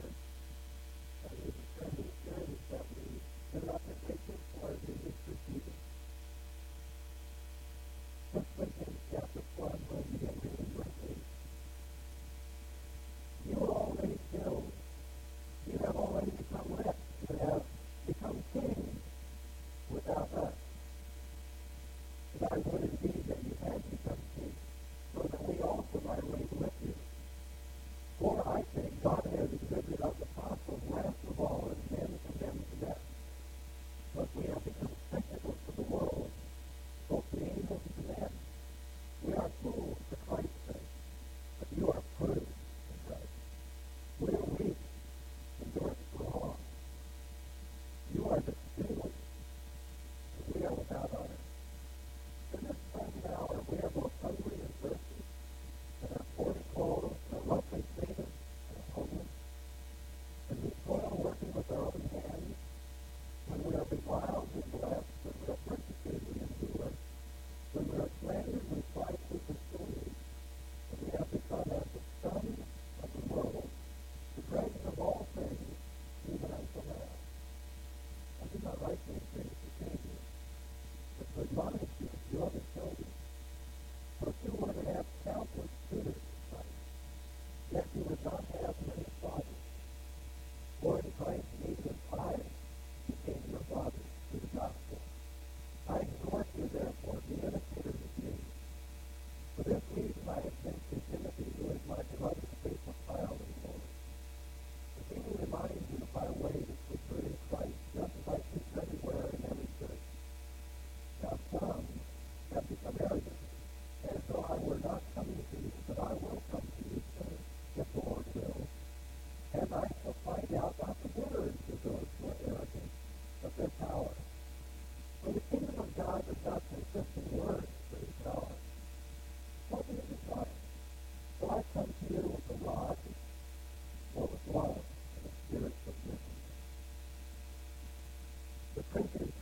Good. Identity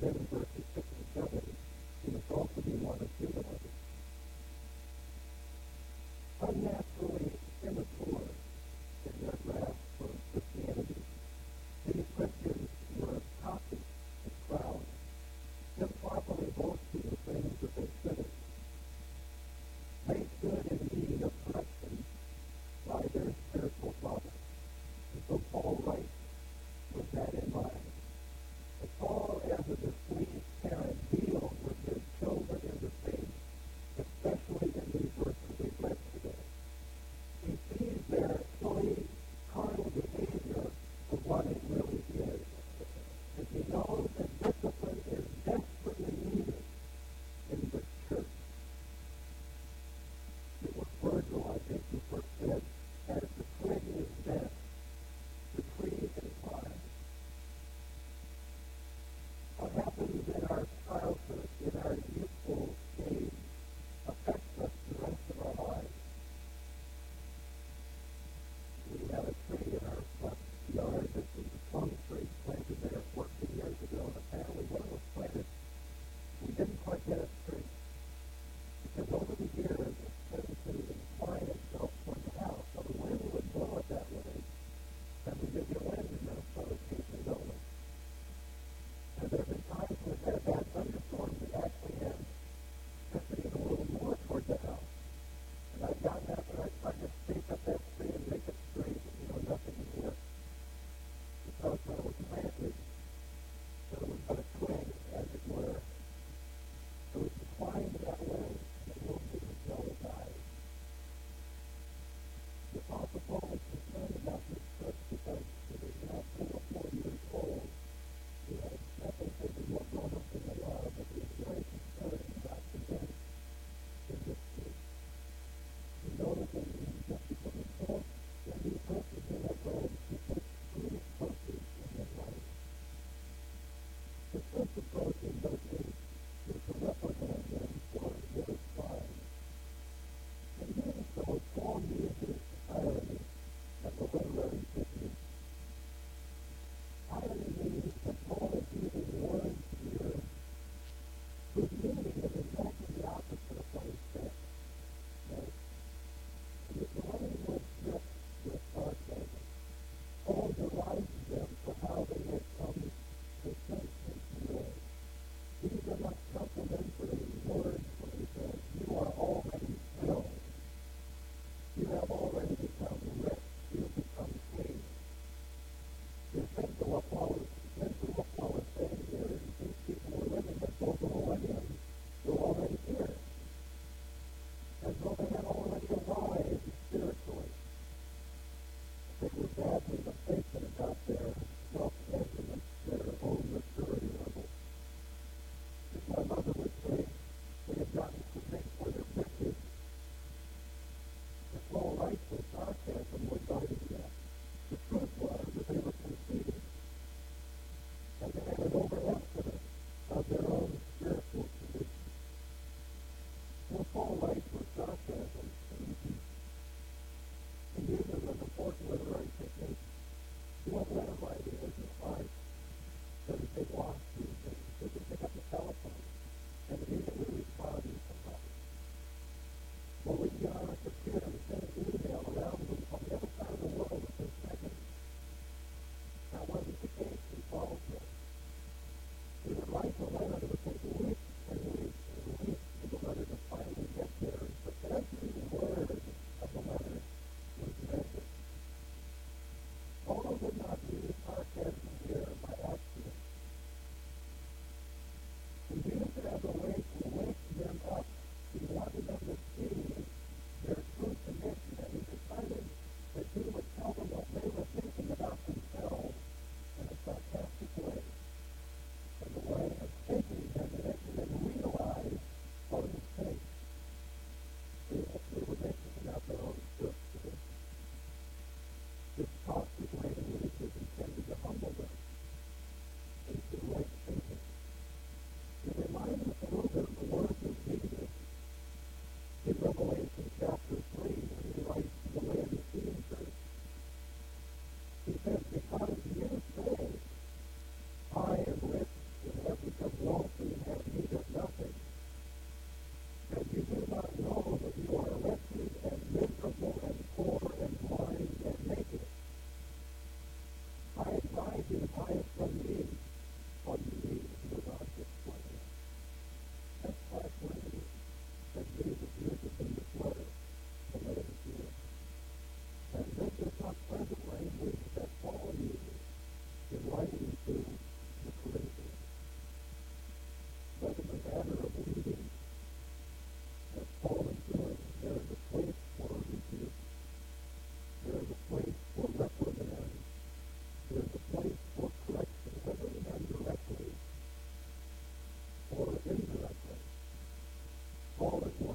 remember difficult.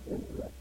self-interest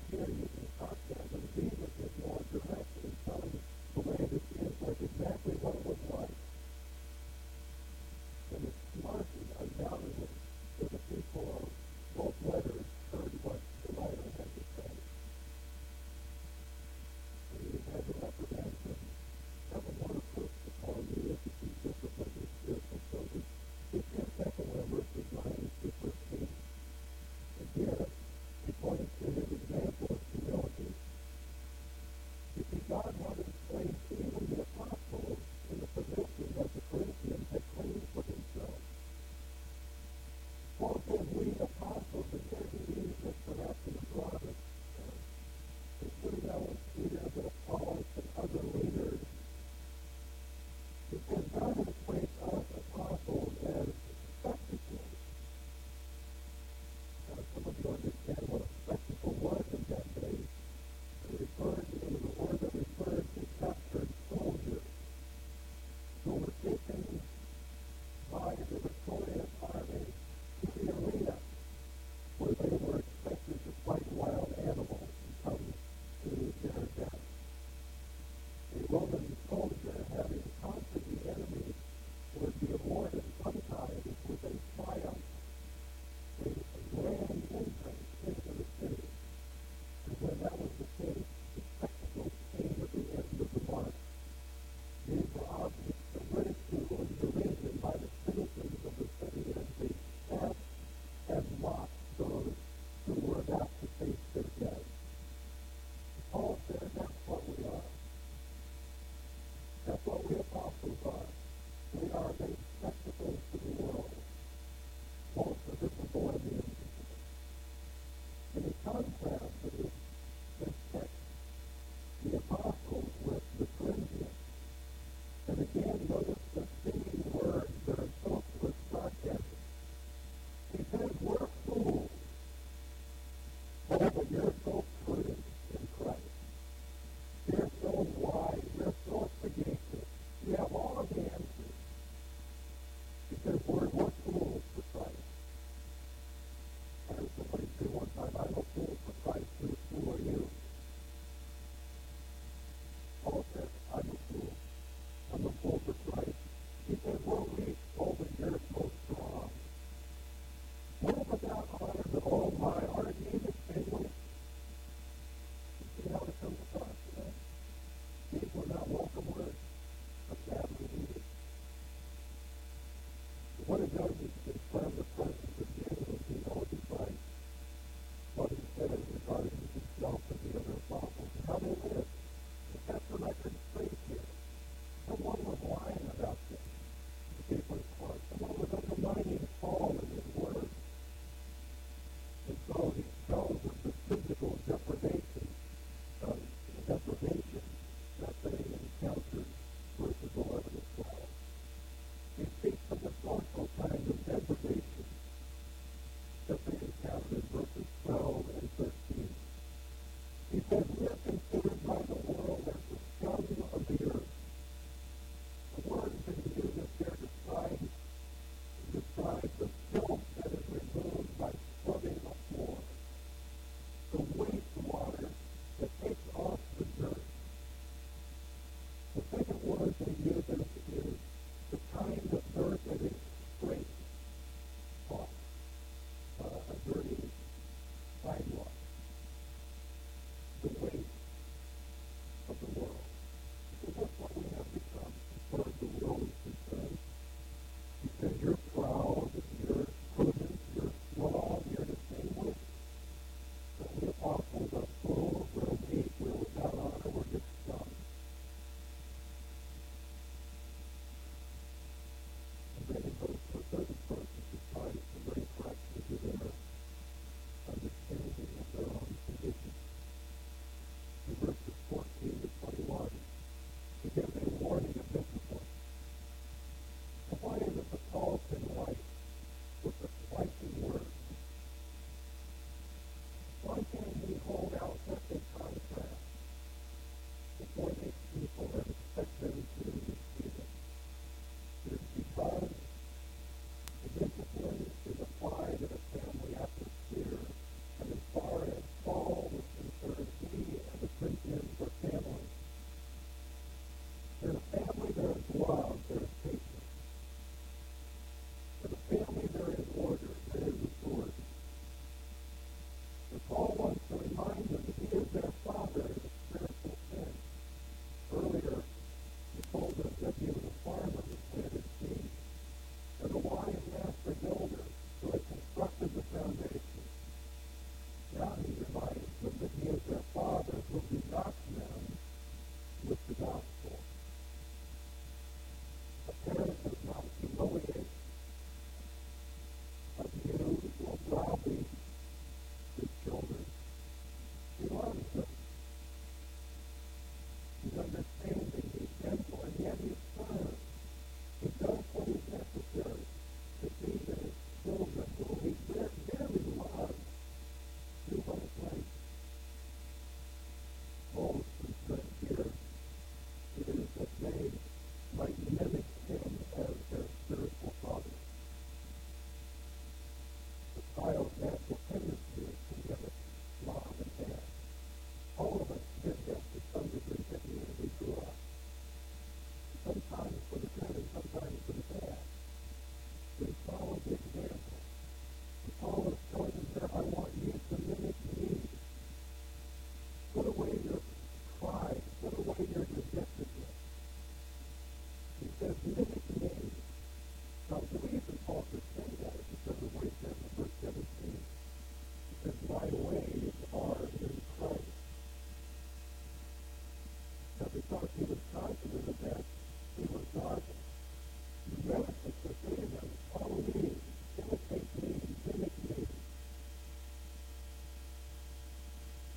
What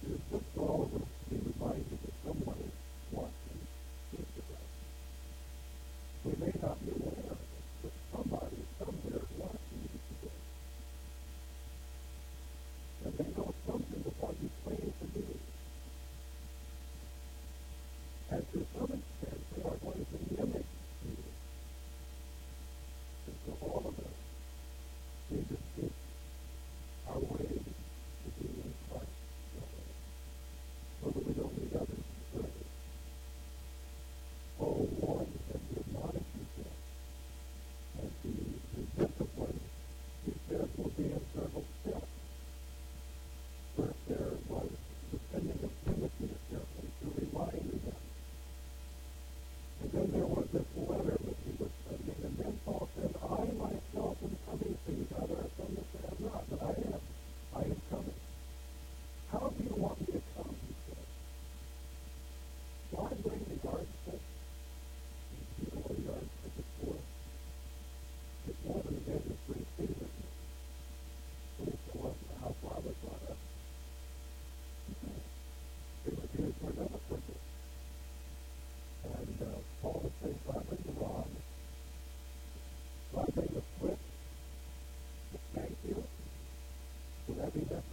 Just put all of them in the body of someone be necessary?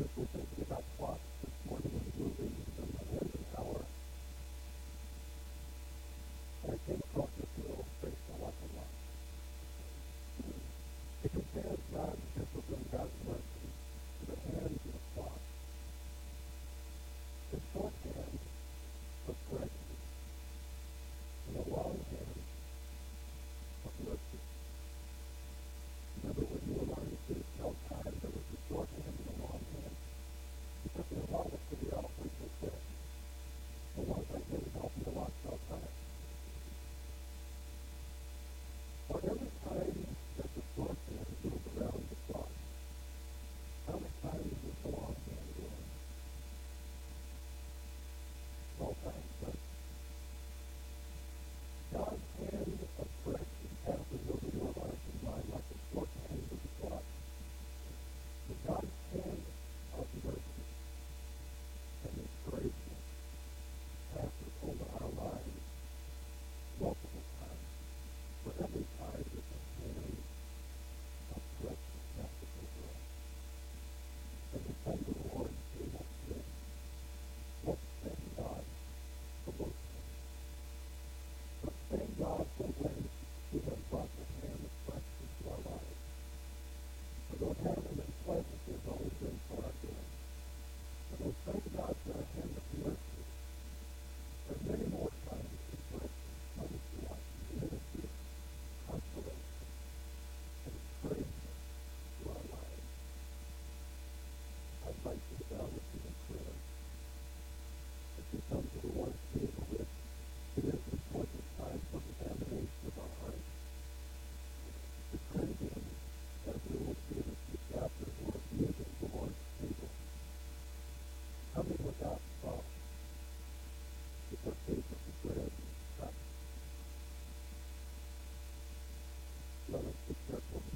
this will take me about five, six morning in the 結構。